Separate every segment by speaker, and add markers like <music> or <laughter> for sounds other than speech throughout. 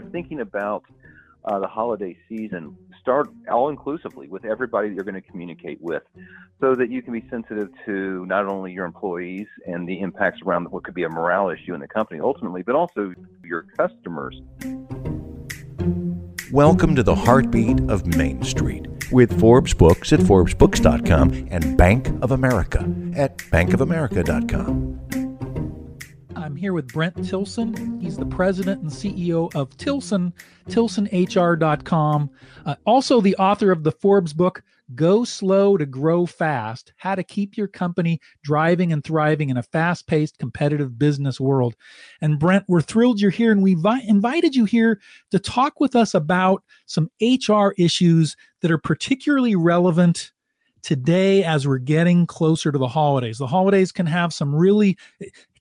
Speaker 1: you're thinking about uh, the holiday season, start all inclusively with everybody that you're going to communicate with so that you can be sensitive to not only your employees and the impacts around what could be a morale issue in the company ultimately, but also your customers.
Speaker 2: Welcome to the heartbeat of Main Street with Forbes Books at ForbesBooks.com and Bank of America at BankofAmerica.com.
Speaker 3: Here with Brent Tilson. He's the president and CEO of Tilson, tilsonhr.com. Uh, also, the author of the Forbes book, Go Slow to Grow Fast How to Keep Your Company Driving and Thriving in a Fast Paced Competitive Business World. And Brent, we're thrilled you're here, and we vi- invited you here to talk with us about some HR issues that are particularly relevant today as we're getting closer to the holidays. The holidays can have some really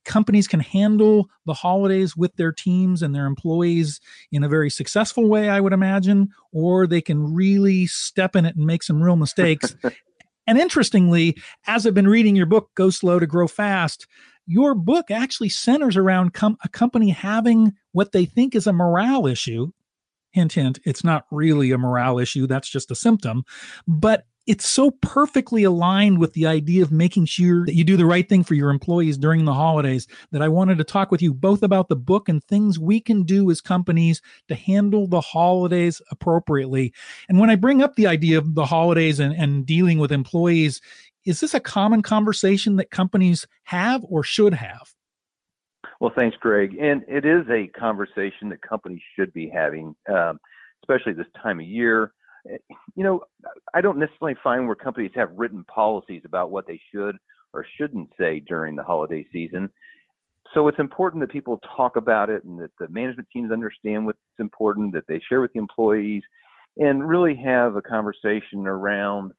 Speaker 3: companies can handle the holidays with their teams and their employees in a very successful way, I would imagine, or they can really step in it and make some real mistakes. <laughs> and interestingly, as I've been reading your book, Go Slow to Grow Fast, your book actually centers around com- a company having what they think is a morale issue. Hint, hint, it's not really a morale issue. That's just a symptom. But it's so perfectly aligned with the idea of making sure that you do the right thing for your employees during the holidays that I wanted to talk with you both about the book and things we can do as companies to handle the holidays appropriately. And when I bring up the idea of the holidays and, and dealing with employees, is this a common conversation that companies have or should have?
Speaker 1: Well, thanks, Greg. And it is a conversation that companies should be having, um, especially this time of year you know, I don't necessarily find where companies have written policies about what they should or shouldn't say during the holiday season. So it's important that people talk about it and that the management teams understand what's important, that they share with the employees, and really have a conversation around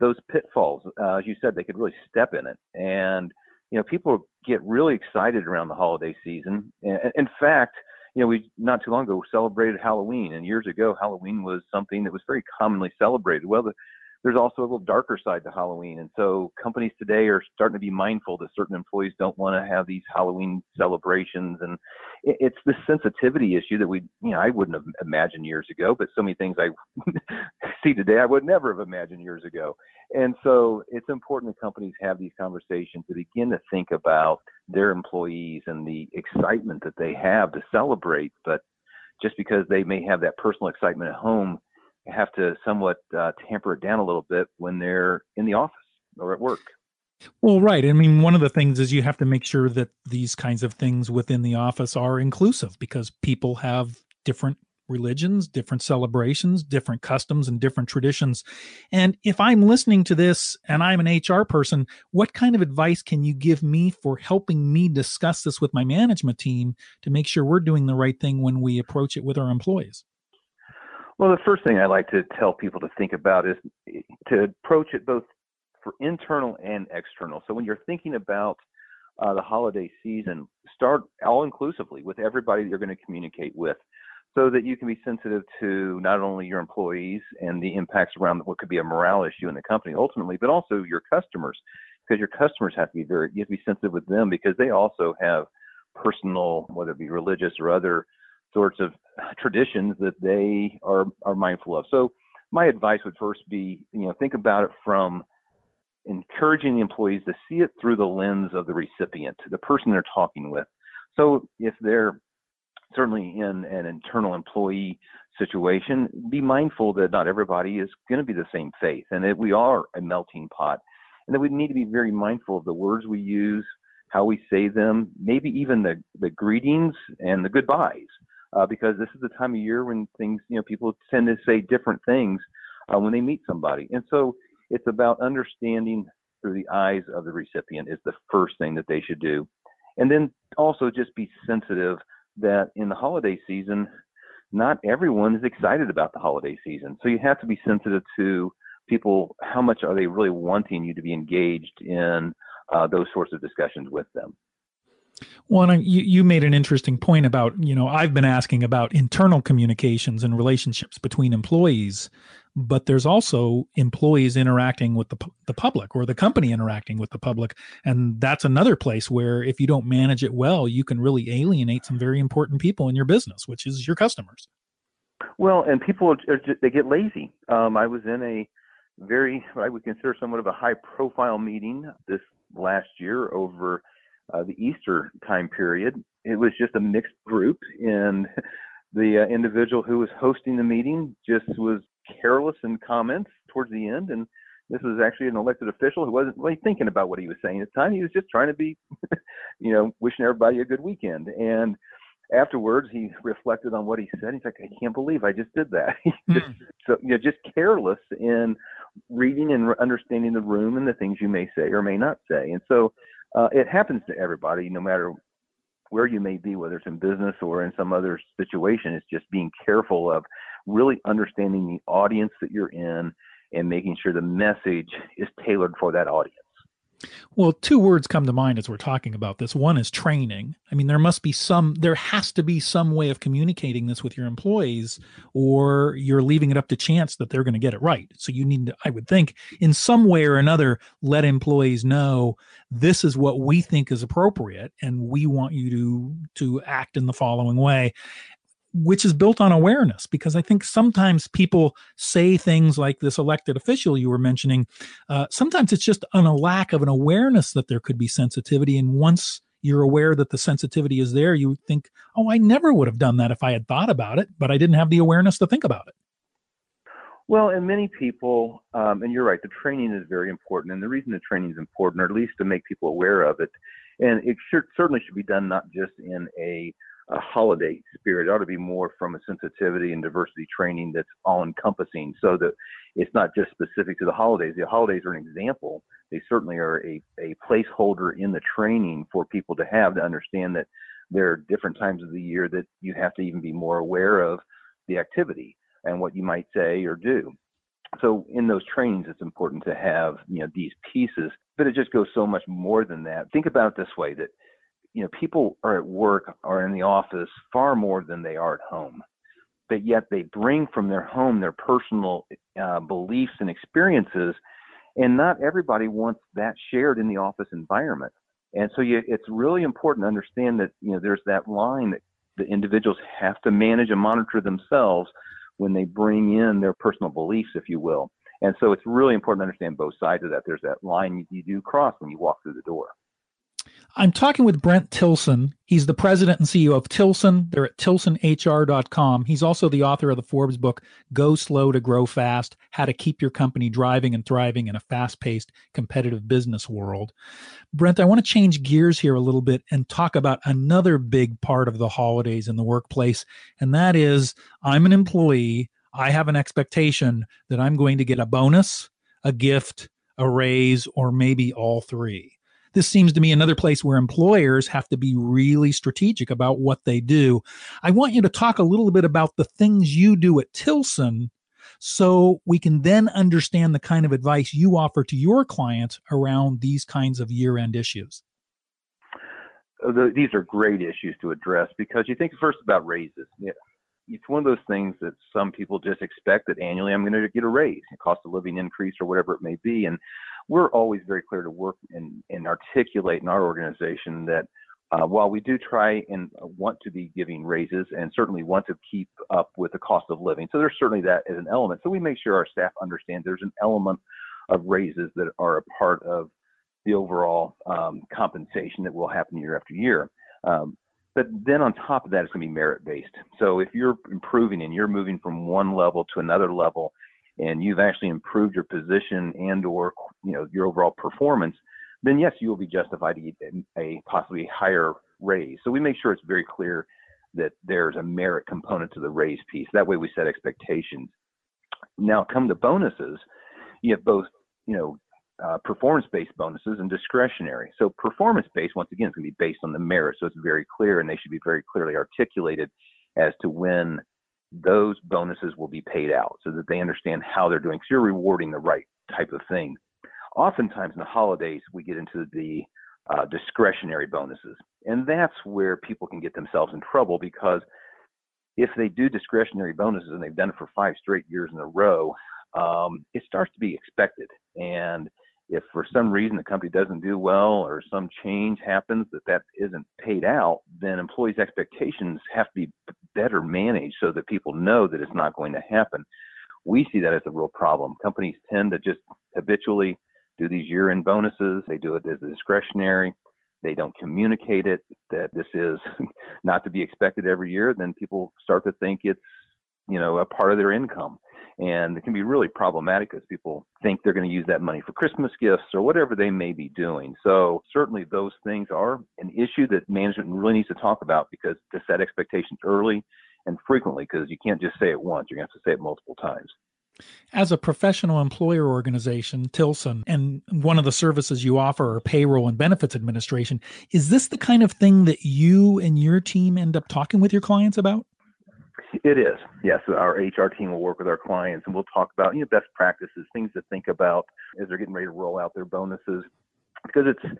Speaker 1: those pitfalls. Uh, as you said, they could really step in it. And, you know, people get really excited around the holiday season. In fact, you know, we not too long ago celebrated Halloween, and years ago, Halloween was something that was very commonly celebrated. Well, the, there's also a little darker side to Halloween, and so companies today are starting to be mindful that certain employees don't want to have these Halloween celebrations, and it, it's this sensitivity issue that we, you know, I wouldn't have imagined years ago, but so many things I <laughs> see today I would never have imagined years ago, and so it's important that companies have these conversations to begin to think about their employees and the excitement that they have to celebrate. But just because they may have that personal excitement at home, have to somewhat uh, tamper it down a little bit when they're in the office or at work.
Speaker 3: Well, right. I mean, one of the things is you have to make sure that these kinds of things within the office are inclusive because people have different religions, different celebrations, different customs, and different traditions. And if I'm listening to this and I'm an HR person, what kind of advice can you give me for helping me discuss this with my management team to make sure we're doing the right thing when we approach it with our employees?
Speaker 1: Well, the first thing I like to tell people to think about is to approach it both for internal and external. So when you're thinking about uh, the holiday season, start all inclusively with everybody that you're going to communicate with so that you can be sensitive to not only your employees and the impacts around what could be a morale issue in the company ultimately, but also your customers, because your customers have to be very, you have to be sensitive with them because they also have personal, whether it be religious or other sorts of traditions that they are are mindful of. So my advice would first be, you know, think about it from encouraging the employees to see it through the lens of the recipient, the person they're talking with. So if they're certainly in an internal employee situation, be mindful that not everybody is going to be the same faith and that we are a melting pot and that we need to be very mindful of the words we use, how we say them, maybe even the, the greetings and the goodbyes, uh, because this is the time of year when things, you know, people tend to say different things uh, when they meet somebody. And so it's about understanding through the eyes of the recipient is the first thing that they should do. And then also just be sensitive that in the holiday season, not everyone is excited about the holiday season. So you have to be sensitive to people. How much are they really wanting you to be engaged in uh, those sorts of discussions with them?
Speaker 3: Well, and you, you made an interesting point about, you know, I've been asking about internal communications and relationships between employees, but there's also employees interacting with the, the public or the company interacting with the public. And that's another place where if you don't manage it well, you can really alienate some very important people in your business, which is your customers.
Speaker 1: Well, and people, they get lazy. Um, I was in a very, I would consider somewhat of a high profile meeting this last year over uh, the Easter time period. It was just a mixed group, and <laughs> the uh, individual who was hosting the meeting just was careless in comments towards the end. And this was actually an elected official who wasn't really thinking about what he was saying at the time. He was just trying to be, <laughs> you know, wishing everybody a good weekend. And afterwards, he reflected on what he said. He's like, I can't believe I just did that. <laughs> just, hmm. so, you know, just careless in reading and understanding the room and the things you may say or may not say. And so uh, it happens to everybody, no matter where you may be, whether it's in business or in some other situation. It's just being careful of really understanding the audience that you're in and making sure the message is tailored for that audience.
Speaker 3: Well, two words come to mind as we're talking about this. One is training. I mean, there must be some, there has to be some way of communicating this with your employees, or you're leaving it up to chance that they're going to get it right. So you need to, I would think, in some way or another, let employees know this is what we think is appropriate, and we want you to to act in the following way which is built on awareness because i think sometimes people say things like this elected official you were mentioning uh, sometimes it's just on a lack of an awareness that there could be sensitivity and once you're aware that the sensitivity is there you think oh i never would have done that if i had thought about it but i didn't have the awareness to think about it
Speaker 1: well, and many people, um, and you're right, the training is very important. And the reason the training is important, or at least to make people aware of it, and it should, certainly should be done not just in a a holiday spirit. It ought to be more from a sensitivity and diversity training that's all encompassing so that it's not just specific to the holidays. The holidays are an example. They certainly are a, a placeholder in the training for people to have to understand that there are different times of the year that you have to even be more aware of the activity and what you might say or do. So in those trainings, it's important to have, you know, these pieces, but it just goes so much more than that. Think about it this way that you know, people are at work or in the office far more than they are at home, but yet they bring from their home their personal uh, beliefs and experiences, and not everybody wants that shared in the office environment. And so you, it's really important to understand that you know there's that line that the individuals have to manage and monitor themselves when they bring in their personal beliefs, if you will. And so it's really important to understand both sides of that. There's that line you do cross when you walk through the door.
Speaker 3: I'm talking with Brent Tilson. He's the president and CEO of Tilson. They're at tilsonhr.com. He's also the author of the Forbes book, Go Slow to Grow Fast How to Keep Your Company Driving and Thriving in a Fast Paced Competitive Business World. Brent, I want to change gears here a little bit and talk about another big part of the holidays in the workplace. And that is I'm an employee. I have an expectation that I'm going to get a bonus, a gift, a raise, or maybe all three this seems to me another place where employers have to be really strategic about what they do. I want you to talk a little bit about the things you do at Tilson so we can then understand the kind of advice you offer to your clients around these kinds of year end issues.
Speaker 1: Uh, these are great issues to address because you think first about raises. It's one of those things that some people just expect that annually I'm going to get a raise, a cost of living increase, or whatever it may be. And we're always very clear to work and, and articulate in our organization that uh, while we do try and want to be giving raises and certainly want to keep up with the cost of living, so there's certainly that as an element. So we make sure our staff understand there's an element of raises that are a part of the overall um, compensation that will happen year after year. Um, but then on top of that, it's going to be merit based. So if you're improving and you're moving from one level to another level, and you've actually improved your position and or you know your overall performance, then yes, you will be justified to get a possibly higher raise. So we make sure it's very clear that there's a merit component to the raise piece. That way we set expectations. Now come to bonuses, you have both you know uh, performance-based bonuses and discretionary. So performance-based, once again, is going to be based on the merit, so it's very clear, and they should be very clearly articulated as to when those bonuses will be paid out so that they understand how they're doing. So you're rewarding the right type of thing. Oftentimes in the holidays, we get into the uh, discretionary bonuses. And that's where people can get themselves in trouble because if they do discretionary bonuses and they've done it for five straight years in a row, um, it starts to be expected. And if for some reason the company doesn't do well or some change happens that that isn't paid out, then employees' expectations have to be better managed so that people know that it's not going to happen. We see that as a real problem. Companies tend to just habitually do these year-end bonuses. They do it as a discretionary. They don't communicate it that this is <laughs> not to be expected every year. Then people start to think it's you know a part of their income and it can be really problematic because people think they're going to use that money for Christmas gifts or whatever they may be doing. So certainly those things are an issue that management really needs to talk about because to set expectations early and frequently because you can't just say it once, you're going to have to say it multiple times.
Speaker 3: As a professional employer organization, Tilson, and one of the services you offer are payroll and benefits administration, is this the kind of thing that you and your team end up talking with your clients about?
Speaker 1: It is. Yes, our HR team will work with our clients and we'll talk about you know best practices, things to think about as they're getting ready to roll out their bonuses, because it's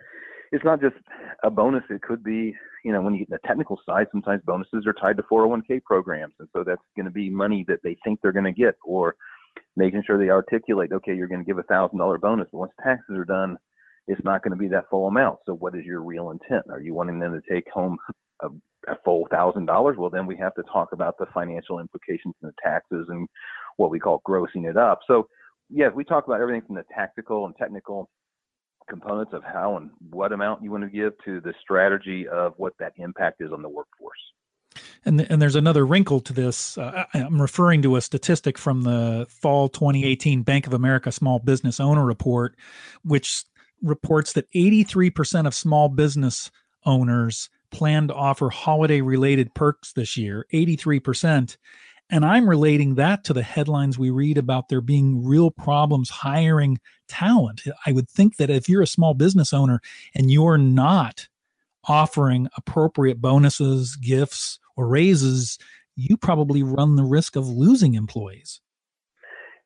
Speaker 1: it's not just a bonus. It could be you know when you get the technical side, sometimes bonuses are tied to 401k programs, and so that's going to be money that they think they're going to get, or making sure they articulate, okay, you're going to give a thousand dollar bonus, but once taxes are done, it's not going to be that full amount. So what is your real intent? Are you wanting them to take home a a full thousand dollars, well, then we have to talk about the financial implications and the taxes and what we call grossing it up. So, yes, we talk about everything from the tactical and technical components of how and what amount you want to give to the strategy of what that impact is on the workforce.
Speaker 3: And, and there's another wrinkle to this. Uh, I'm referring to a statistic from the fall 2018 Bank of America Small Business Owner Report, which reports that 83% of small business owners plan to offer holiday related perks this year, 83%. And I'm relating that to the headlines we read about there being real problems hiring talent. I would think that if you're a small business owner and you're not offering appropriate bonuses, gifts, or raises, you probably run the risk of losing employees.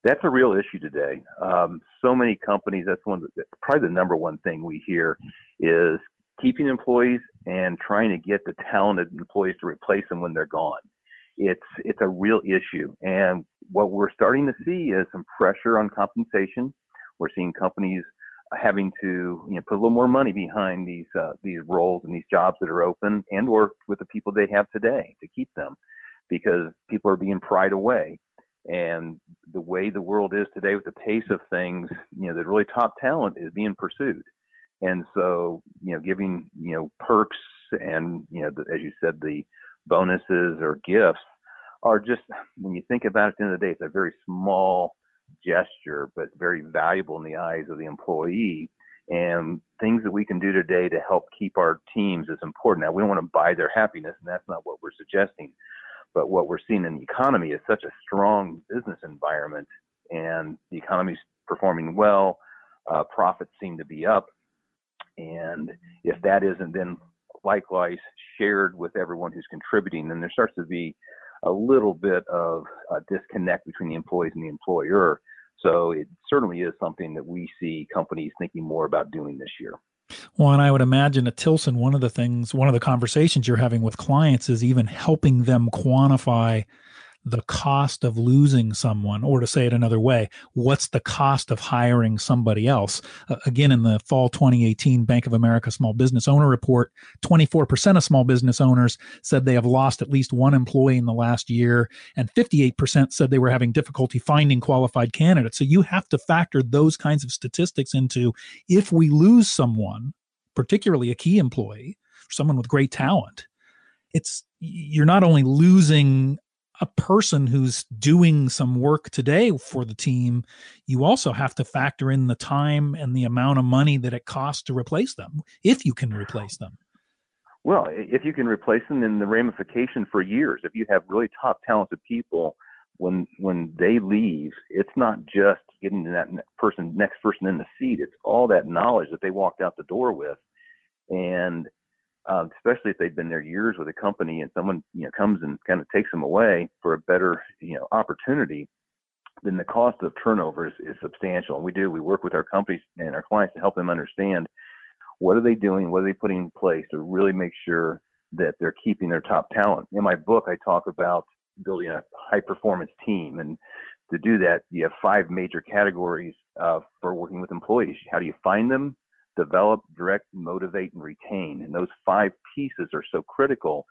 Speaker 1: That's a real issue today. Um, so many companies, that's one, probably the number one thing we hear is keeping employees and trying to get the talented employees to replace them when they're gone. It's it's a real issue, and what we're starting to see is some pressure on compensation. We're seeing companies having to you know put a little more money behind these uh, these roles and these jobs that are open, and work with the people they have today to keep them, because people are being pried away. And the way the world is today, with the pace of things, you know, the really top talent is being pursued and so, you know, giving, you know, perks and, you know, the, as you said, the bonuses or gifts are just, when you think about it at the end of the day, it's a very small gesture, but very valuable in the eyes of the employee. And things that we can do today to help keep our teams is important. Now, we don't want to buy their happiness, and that's not what we're suggesting. But what we're seeing in the economy is such a strong business environment, and the economy's performing well. Uh, profits seem to be up. And if that isn't then likewise shared with everyone who's contributing, then there starts to be a little bit of a disconnect between the employees and the employer. So it certainly is something that we see companies thinking more about doing this year.
Speaker 3: Well, and I would imagine at Tilson, one of the things, one of the conversations you're having with clients is even helping them quantify the cost of losing someone, or to say it another way, what's the cost of hiring somebody else? Uh, again, in the fall 2018 Bank of America Small Business Owner Report, 24% of small business owners said they have lost at least one employee in the last year, and 58% said they were having difficulty finding qualified candidates. So you have to factor those kinds of statistics into if we lose someone, particularly a key employee, someone with great talent. It's you're not only losing a person who's doing some work today for the team, you also have to factor in the time and the amount of money that it costs to replace them, if you can replace them.
Speaker 1: Well, if you can replace them, then the ramification for years. If you have really top talented people, when when they leave, it's not just getting that person next person in the seat. It's all that knowledge that they walked out the door with, and um, especially if they've been there years with a company and someone you know comes and kind of takes them away for a better you know opportunity, then the cost of turnover is, is substantial. And we do we work with our companies and our clients to help them understand What are they doing? What are they putting in place to really make sure that they're keeping their top talent? In my book, I talk about building a high performance team. And to do that, you have five major categories uh, for working with employees. How do you find them, develop, direct, motivate, and retain? And those five pieces are so critical.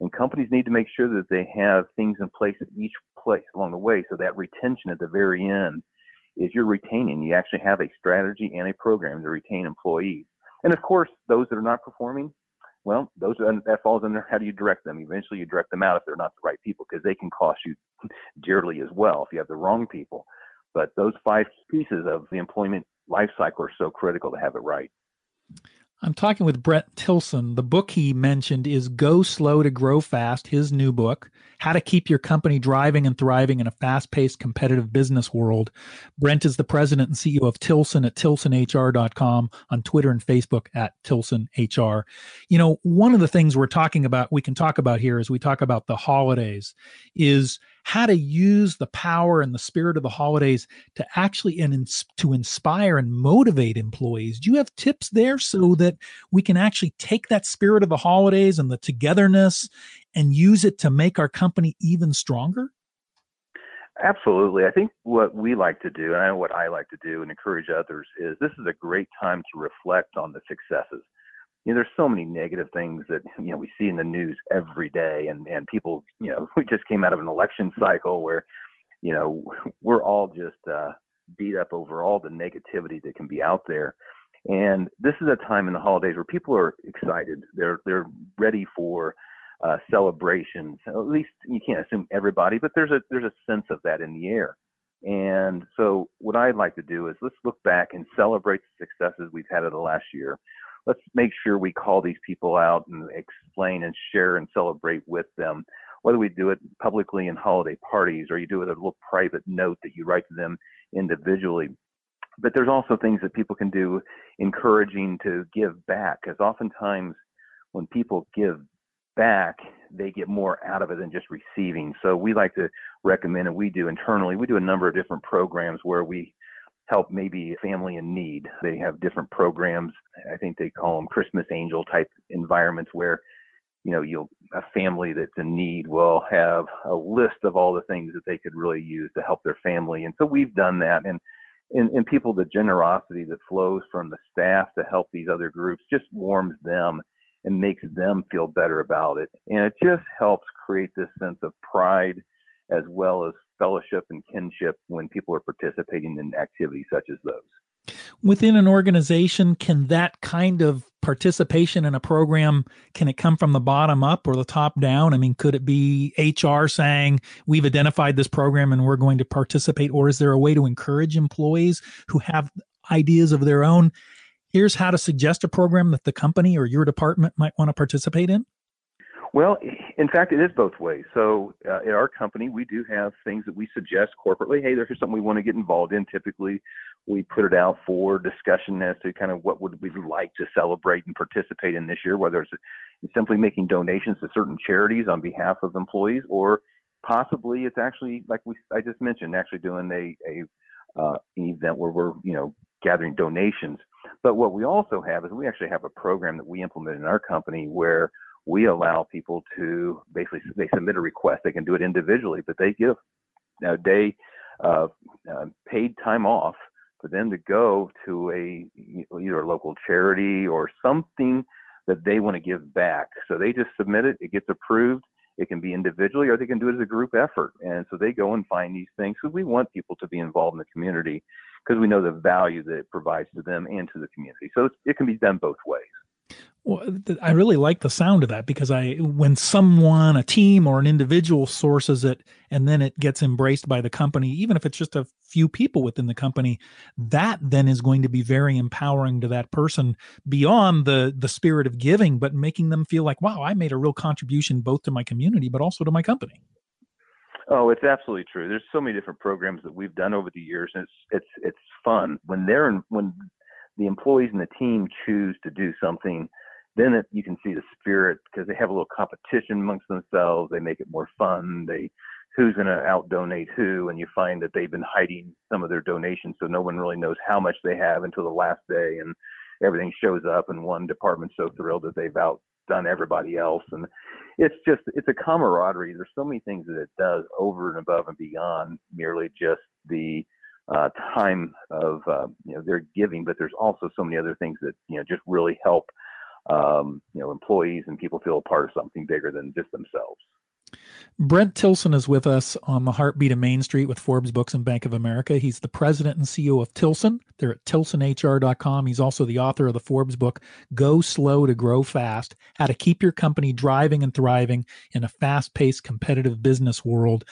Speaker 1: And companies need to make sure that they have things in place at each place along the way so that retention at the very end is you're retaining. You actually have a strategy and a program to retain employees. And of course, those that are not performing, well, those are, that falls under how do you direct them. Eventually, you direct them out if they're not the right people because they can cost you <laughs> dearly as well if you have the wrong people. But those five pieces of the employment life cycle are so critical to have it right.
Speaker 3: I'm talking with Brent Tilson. The book he mentioned is Go Slow to Grow Fast, his new book, How to Keep Your Company Driving and Thriving in a Fast Paced Competitive Business World. Brent is the president and CEO of Tilson at tilsonhr.com, on Twitter and Facebook at tilsonhr. You know, one of the things we're talking about, we can talk about here as we talk about the holidays, is how to use the power and the spirit of the holidays to actually and to inspire and motivate employees. Do you have tips there so that we can actually take that spirit of the holidays and the togetherness and use it to make our company even stronger?
Speaker 1: Absolutely. I think what we like to do, and I know what I like to do and encourage others, is this is a great time to reflect on the successes you know, there's so many negative things that you know we see in the news every day, and and people, you know, <laughs> we just came out of an election cycle where, you know, <laughs> we're all just uh, beat up over all the negativity that can be out there, and this is a time in the holidays where people are excited. They're they're ready for uh, celebrations. At least you can't assume everybody, but there's a there's a sense of that in the air. And so what I'd like to do is let's look back and celebrate the successes we've had of the last year let's make sure we call these people out and explain and share and celebrate with them. Whether we do it publicly in holiday parties or you do it a little private note that you write to them individually. But there's also things that people can do encouraging to give back, because oftentimes when people give back, they get more out of it than just receiving. So we like to recommend, and we do internally, we do a number of different programs where we help maybe a family in need. They have different programs. I think they call them Christmas angel type environments where, you know, you'll a family that's in need will have a list of all the things that they could really use to help their family. And so we've done that and and, and people the generosity that flows from the staff to help these other groups just warms them and makes them feel better about it. And it just helps create this sense of pride as well as fellowship and kinship when people are participating in activities such as those.
Speaker 3: Within an organization, can that kind of participation in a program can it come from the bottom up or the top down? I mean, could it be HR saying we've identified this program and we're going to participate, or is there a way to encourage employees who have ideas of their own? Here's how to suggest a program that the company or your department might want to participate in.
Speaker 1: Well, in fact, it is both ways. So uh, at our company, we do have things that we suggest corporately. Hey, there's something we want to get involved in. Typically, we put it out for discussion as to kind of what would we like to celebrate and participate in this year, whether it's simply making donations to certain charities on behalf of employees, or possibly it's actually like we I just mentioned, actually doing a a uh, an event where we're you know gathering donations. But what we also have is we actually have a program that we implement in our company where we allow people to basically they submit a request. They can do it individually, but they give a day of uh, paid time off for them to go to a either a local charity or something that they want to give back. So they just submit it. It gets approved. It can be individually or they can do it as a group effort. And so they go and find these things because we want people to be involved in the community because we know the value that it provides to them and to the community. So it can be done both ways.
Speaker 3: Well, I really like the sound of that because I, when someone, a team or an individual sources it and then it gets embraced by the company, even if it's just a few people within the company, that then is going to be very empowering to that person beyond the the spirit of giving, but making them feel like, wow, I made a real contribution both to my community but also to my company.
Speaker 1: Oh, it's absolutely true. There's so many different programs that we've done over the years, and it's it's it's fun when they're in, when the employees and the team choose to do something then it, you can see the spirit because they have a little competition amongst themselves. They make it more fun. They who's going to out donate who, and you find that they've been hiding some of their donations, so no one really knows how much they have until the last day. And everything shows up and one department's so thrilled that they've outdone everybody else. And it's just, it's a camaraderie. There's so many things that it does over and above and beyond merely just the uh, time of, uh, you know, their giving, but there's also so many other things that, you know, just really help, um, you know, employees and people feel a part of something bigger than just themselves.
Speaker 3: Brent Tilson is with us on the heartbeat of Main Street with Forbes Books and Bank of America. He's the president and CEO of Tilson. They're at tilsonhr.com. He's also the author of the Forbes book, Go Slow to Grow Fast How to Keep Your Company Driving and Thriving in a Fast Paced Competitive Business World.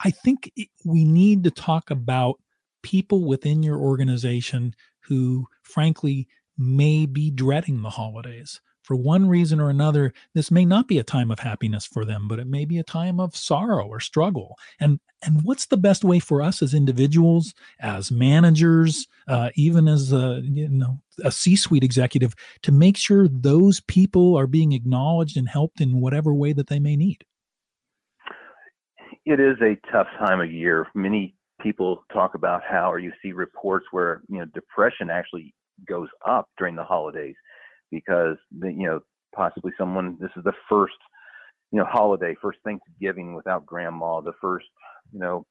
Speaker 3: I think we need to talk about people within your organization who, frankly, may be dreading the holidays for one reason or another, this may not be a time of happiness for them, but it may be a time of sorrow or struggle. And and what's the best way for us as individuals, as managers, uh, even as a you know a C-suite executive, to make sure those people are being acknowledged and helped in whatever way that they may need?
Speaker 1: It is a tough time of year. Many people talk about how, or you see reports where you know depression actually goes up during the holidays because you know possibly someone this is the first you know holiday, first Thanksgiving without grandma, the first you know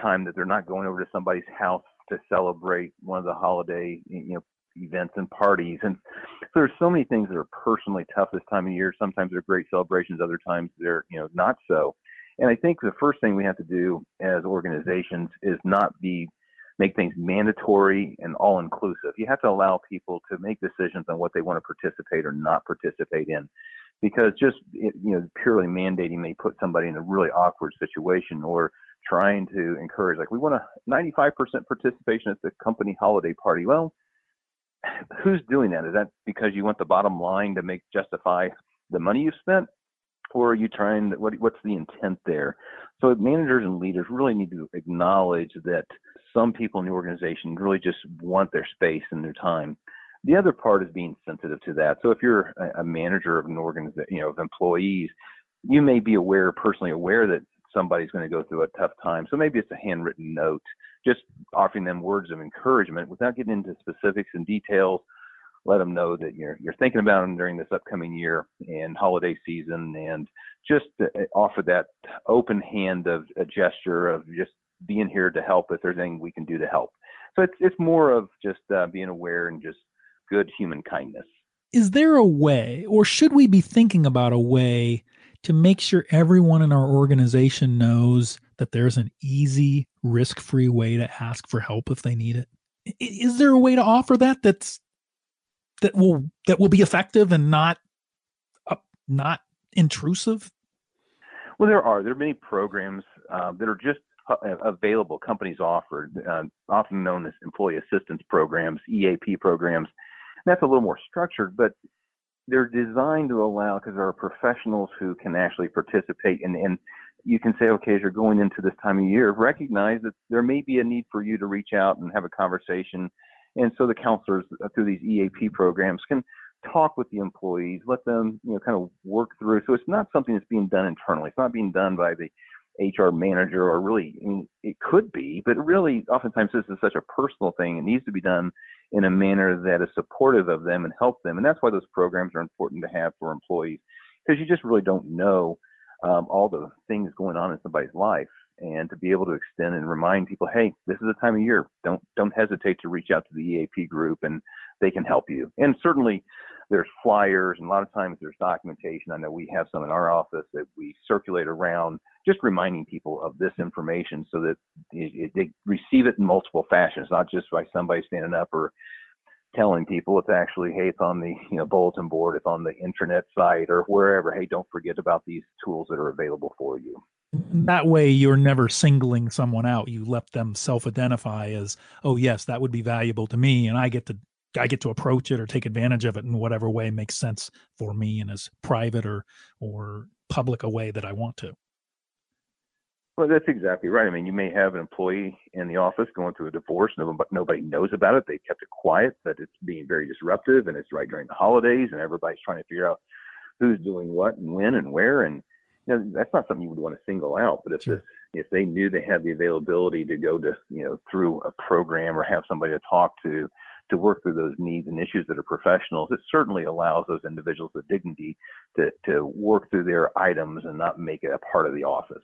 Speaker 1: time that they're not going over to somebody's house to celebrate one of the holiday you know events and parties. And so there's so many things that are personally tough this time of year. Sometimes they're great celebrations other times they're you know not so. And i think the first thing we have to do as organizations is not be make things mandatory and all inclusive. You have to allow people to make decisions on what they want to participate or not participate in. Because just you know purely mandating may put somebody in a really awkward situation or trying to encourage like we want a 95% participation at the company holiday party. Well, who's doing that? Is that because you want the bottom line to make justify the money you spent or are you trying what what's the intent there so managers and leaders really need to acknowledge that some people in the organization really just want their space and their time. The other part is being sensitive to that. So if you're a manager of an organization, you know, of employees, you may be aware, personally aware that somebody's going to go through a tough time. So maybe it's a handwritten note, just offering them words of encouragement without getting into specifics and details. Let them know that you're you're thinking about them during this upcoming year and holiday season, and just eh, offer that open hand of a gesture of just being here to help if there's anything we can do to help. So it's it's more of just uh, being aware and just good human kindness.
Speaker 3: Is there a way, or should we be thinking about a way to make sure everyone in our organization knows that there's an easy, risk-free way to ask for help if they need it? Is there a way to offer that that's that will that will be effective and not uh, not intrusive?
Speaker 1: Well, there are. There are many programs uh, that are just available companies offer, uh, often known as employee assistance programs, EAP programs. And that's a little more structured, but they're designed to allow because there are professionals who can actually participate and, and you can say, okay, as you're going into this time of year, recognize that there may be a need for you to reach out and have a conversation. And so the counselors uh, through these EAP programs can talk with the employees, let them, you know, kind of work through. So it's not something that's being done internally. It's not being done by the HR manager, or really, I mean, it could be, but really, oftentimes this is such a personal thing. It needs to be done in a manner that is supportive of them and help them. And that's why those programs are important to have for employees, because you just really don't know um, all the things going on in somebody's life. And to be able to extend and remind people, hey, this is the time of year. Don't don't hesitate to reach out to the EAP group, and they can help you. And certainly, there's flyers, and a lot of times there's documentation. I know we have some in our office that we circulate around just reminding people of this information so that it, it, they receive it in multiple fashions, not just by somebody standing up or telling people. It's actually, hey, it's on the you know bulletin board, it's on the internet site or wherever. Hey, don't forget about these tools that are available for you.
Speaker 3: That way, you're never singling someone out. You let them self-identify as, oh yes, that would be valuable to me, and I get to I get to approach it or take advantage of it in whatever way makes sense for me and as private or or public a way that I want to.
Speaker 1: Well, that's exactly right. I mean, you may have an employee in the office going through a divorce. Nobody, nobody knows about it. They kept it quiet, but it's being very disruptive, and it's right during the holidays, and everybody's trying to figure out who's doing what and when and where. And you know, that's not something you would want to single out. But if sure. if they knew they had the availability to go to, you know, through a program or have somebody to talk to to work through those needs and issues that are professionals, it certainly allows those individuals with dignity to, to work through their items and not make it a part of the office.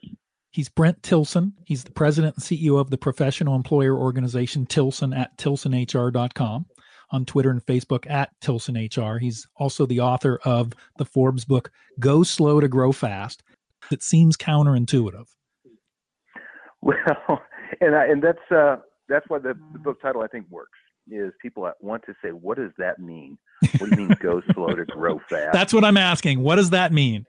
Speaker 3: He's Brent Tilson. He's the president and CEO of the professional employer organization Tilson at tilsonhr.com on Twitter and Facebook at TilsonHR. He's also the author of the Forbes book, Go Slow to Grow Fast. It seems counterintuitive.
Speaker 1: Well, <laughs> and I, and that's uh, that's why the, the book title I think works is people want to say, what does that mean? What do you mean go <laughs> slow to grow fast?
Speaker 3: That's what I'm asking. What does that mean?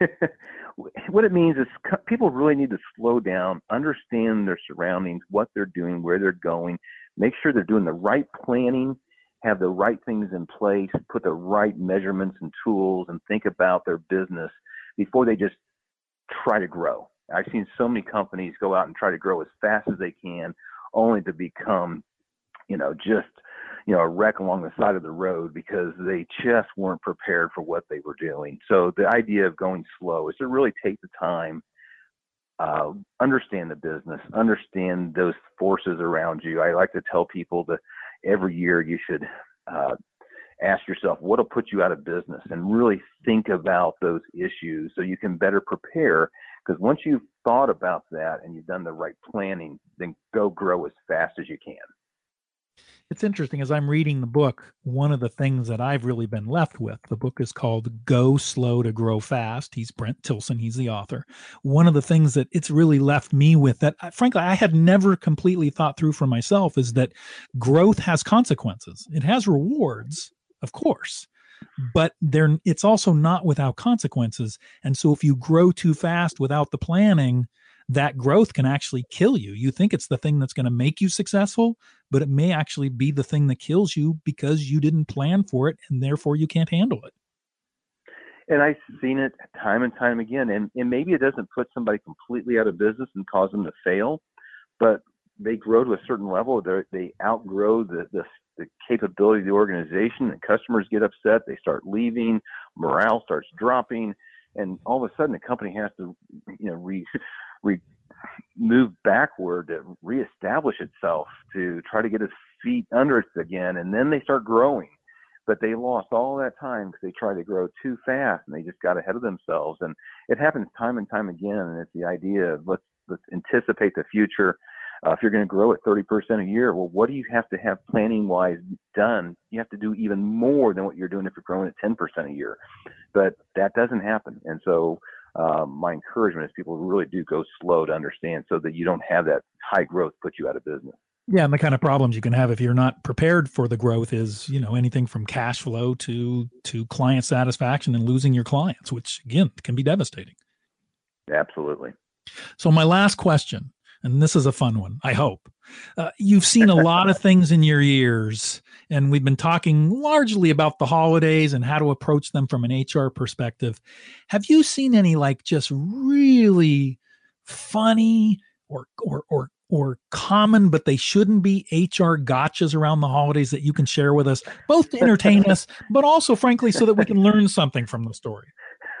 Speaker 3: <laughs>
Speaker 1: what it means is people really need to slow down, understand their surroundings, what they're doing, where they're going, make sure they're doing the right planning, have the right things in place, put the right measurements and tools, and think about their business before they just try to grow. I've seen so many companies go out and try to grow as fast as they can, only to become, you know, just you know a wreck along the side of the road because they just weren't prepared for what they were doing. So the idea of going slow is to really take the time, uh, understand the business, understand those forces around you. I like to tell people that every year you should uh, ask yourself what'll put you out of business and really think about those issues so you can better prepare because once you've thought about that and you've done the right planning then go grow as fast as you can
Speaker 3: it's interesting as i'm reading the book one of the things that i've really been left with the book is called go slow to grow fast. He's brent tilson he's the author. One of the things that it's really left me with that frankly i had never completely thought through for myself is that growth has consequences. It has rewards of course but there it's also not without consequences. And so if you grow too fast without the planning that growth can actually kill you. You think it's the thing that's going to make you successful but it may actually be the thing that kills you because you didn't plan for it and therefore you can't handle it.
Speaker 1: And I've seen it time and time again. And, and maybe it doesn't put somebody completely out of business and cause them to fail, but they grow to a certain level. They they outgrow the, the the capability of the organization. And customers get upset. They start leaving. Morale starts dropping. And all of a sudden the company has to you know re, re move backward to reestablish itself to try to get its feet under it again and then they start growing but they lost all that time because they tried to grow too fast and they just got ahead of themselves and it happens time and time again and it's the idea of let's let's anticipate the future uh, if you're going to grow at 30% a year, well, what do you have to have planning wise done? You have to do even more than what you're doing if you're growing at 10% a year. But that doesn't happen. And so, um, my encouragement is people really do go slow to understand so that you don't have that high growth put you out of business.
Speaker 3: Yeah, and the kind of problems you can have if you're not prepared for the growth is, you know, anything from cash flow to to client satisfaction and losing your clients, which again can be devastating.
Speaker 1: Absolutely.
Speaker 3: So my last question and this is a fun one, I hope. Uh, you've seen a lot of <laughs> things in your years, and we've been talking largely about the holidays and how to approach them from an HR perspective. Have you seen any like just really funny or or or or common, but they shouldn't be HR gotchas around the holidays that you can share with us, both to entertain us, but also, frankly, so that we can learn something from the story? <laughs>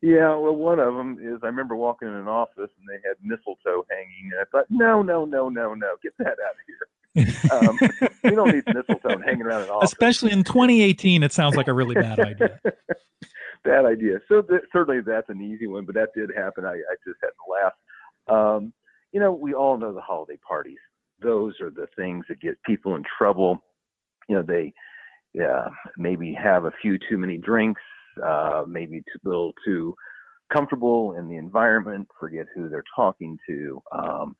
Speaker 1: yeah, well, one of them is I remember walking in an office and they had mistletoe hanging, and I thought, no, no, no, no, no, get that out of here. um, <laughs> you don't need mistletoe hanging around an office.
Speaker 3: Especially in 2018, it sounds like a really bad idea. <laughs>
Speaker 1: bad idea. So th- certainly that's an easy one, but that did happen. I, I just had to laugh. Um, you know, we all know the holiday parties. Those are the things that get people in trouble. You know, they yeah, maybe have a few too many drinks uh, maybe a little too comfortable in the environment, forget who they're talking to, um,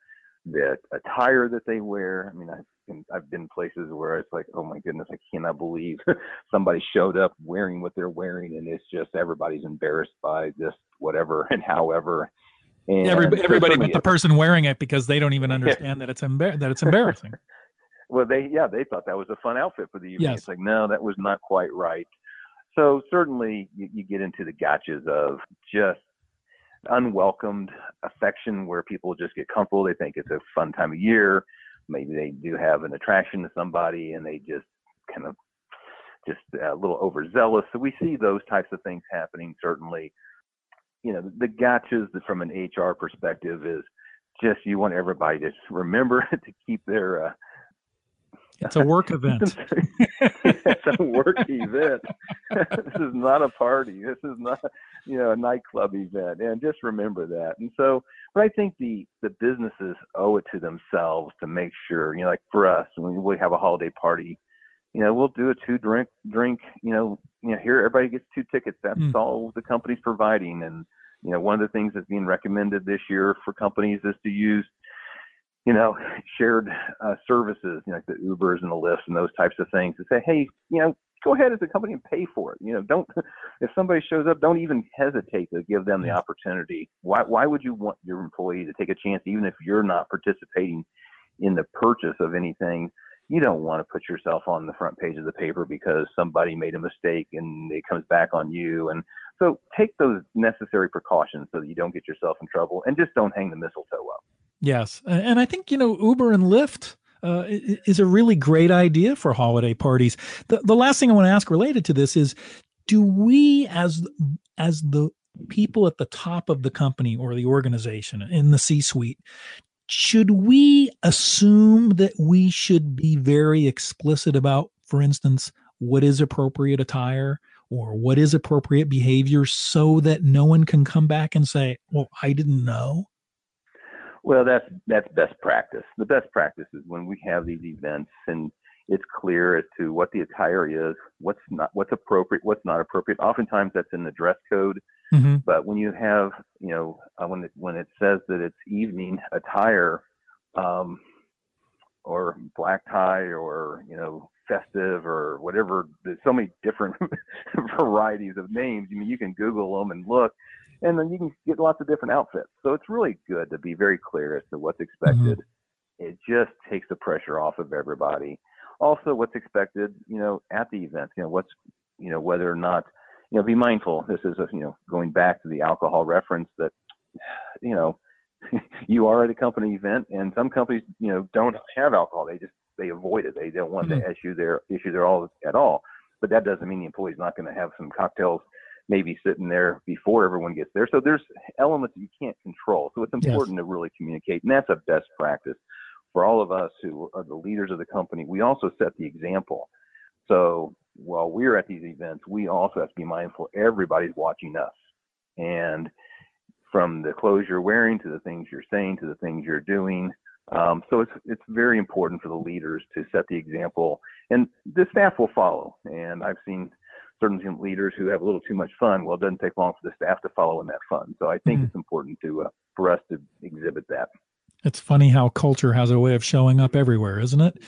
Speaker 1: the attire that they wear. I mean, I've been, I've been places where it's like, oh my goodness, I cannot believe <laughs> somebody showed up wearing what they're wearing, and it's just everybody's embarrassed by this, whatever, <laughs> and however.
Speaker 3: And everybody, everybody but the person wearing it because they don't even <laughs> understand that it's embar- that it's embarrassing.
Speaker 1: well, they yeah, they thought that was a fun outfit for the evening. Yes. It's like no, that was not quite right. So certainly you, you get into the gotchas of just unwelcomed affection where people just get comfortable. They think it's a fun time of year. Maybe they do have an attraction to somebody and they just kind of just a little overzealous. So we see those types of things happening certainly. You know, the gotchas from an HR perspective is just you want everybody to remember <laughs> to keep their uh,
Speaker 3: It's a work event. <laughs>
Speaker 1: it's a work event. <laughs> this is not a party. This is not, you know, a nightclub event. And just remember that. And so, but I think the the businesses owe it to themselves to make sure, you know, like for us, when we have a holiday party, you know, we'll do a two drink drink, you know, you know, here everybody gets two tickets. That's mm. all the company's providing. And, you know, one of the things that's being recommended this year for companies is to use you know, shared uh, services, you know, like the Ubers and the Lyfts and those types of things to say, hey, you know, go ahead as a company and pay for it. You know, don't if somebody shows up, don't even hesitate to give them the opportunity. Why why would you want your employee to take a chance even if you're not participating in the purchase of anything? You don't want to put yourself on the front page of the paper because somebody made a mistake and it comes back on you. And so take those necessary precautions so that you don't get yourself in trouble and just don't hang the mistletoe up.
Speaker 3: Yes, and I think you know Uber and Lyft uh, is a really great idea for holiday parties. The the last thing I want to ask related to this is, do we as as the people at the top of the company or the organization in the C suite, should we assume that we should be very explicit about, for instance, what is appropriate attire? Or what is appropriate behavior so that no one can come back and say, Well, I didn't know?
Speaker 1: Well, that's that's best practice. The best practice is when we have these events and it's clear as to what the attire is, what's not, what's appropriate, what's not appropriate. Oftentimes that's in the dress code. Mm-hmm. But when you have, you know, uh, when it when it says that it's evening attire, um, or black tie, or you know, festive, or whatever, there's so many different <laughs> varieties of names. I mean, you can Google them and look, and then you can get lots of different outfits. So it's really good to be very clear as to what's expected. Mm-hmm. It just takes the pressure off of everybody. Also, what's expected, you know, at the event, you know, what's, you know, whether or not, you know, be mindful. This is, a, you know, going back to the alcohol reference that, you know, <laughs> you are at a company event, and some companies, you know, don't have alcohol. They just they avoid it. They don't want mm-hmm. to issue their issue their all at all. But that doesn't mean the employee's not going to have some cocktails maybe sitting there before everyone gets there. So there's elements you can't control. So it's important yes. to really communicate, and that's a best practice for all of us who are the leaders of the company. We also set the example. So while we're at these events, we also have to be mindful everybody's watching us, and from the clothes you're wearing to the things you're saying to the things you're doing. Um, so it's it's very important for the leaders to set the example, and the staff will follow. And I've seen certain leaders who have a little too much fun. Well, it doesn't take long for the staff to follow in that fun. So I think mm-hmm. it's important to uh, for us to exhibit that.
Speaker 3: It's funny how culture has a way of showing up everywhere, isn't it?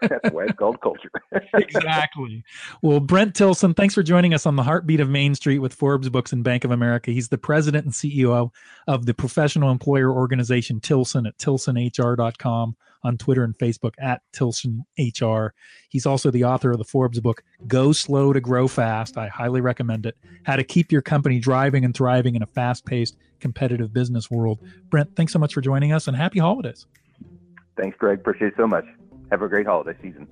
Speaker 1: That's why it's called culture. <laughs> <laughs>
Speaker 3: exactly. Well, Brent Tilson, thanks for joining us on the Heartbeat of Main Street with Forbes Books and Bank of America. He's the president and CEO of the professional employer organization Tilson at tilsonhr.com on Twitter and Facebook at Tilson HR. He's also the author of the Forbes book, Go Slow to Grow Fast. I highly recommend it. How to keep your company driving and thriving in a fast paced, competitive business world. Brent, thanks so much for joining us and happy holidays.
Speaker 1: Thanks, Greg. Appreciate it so much. Have a great holiday season.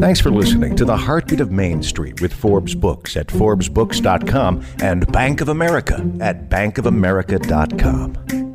Speaker 2: Thanks for listening to the Heartbeat of Main Street with Forbes Books at ForbesBooks.com and Bank of America at BankofAmerica.com.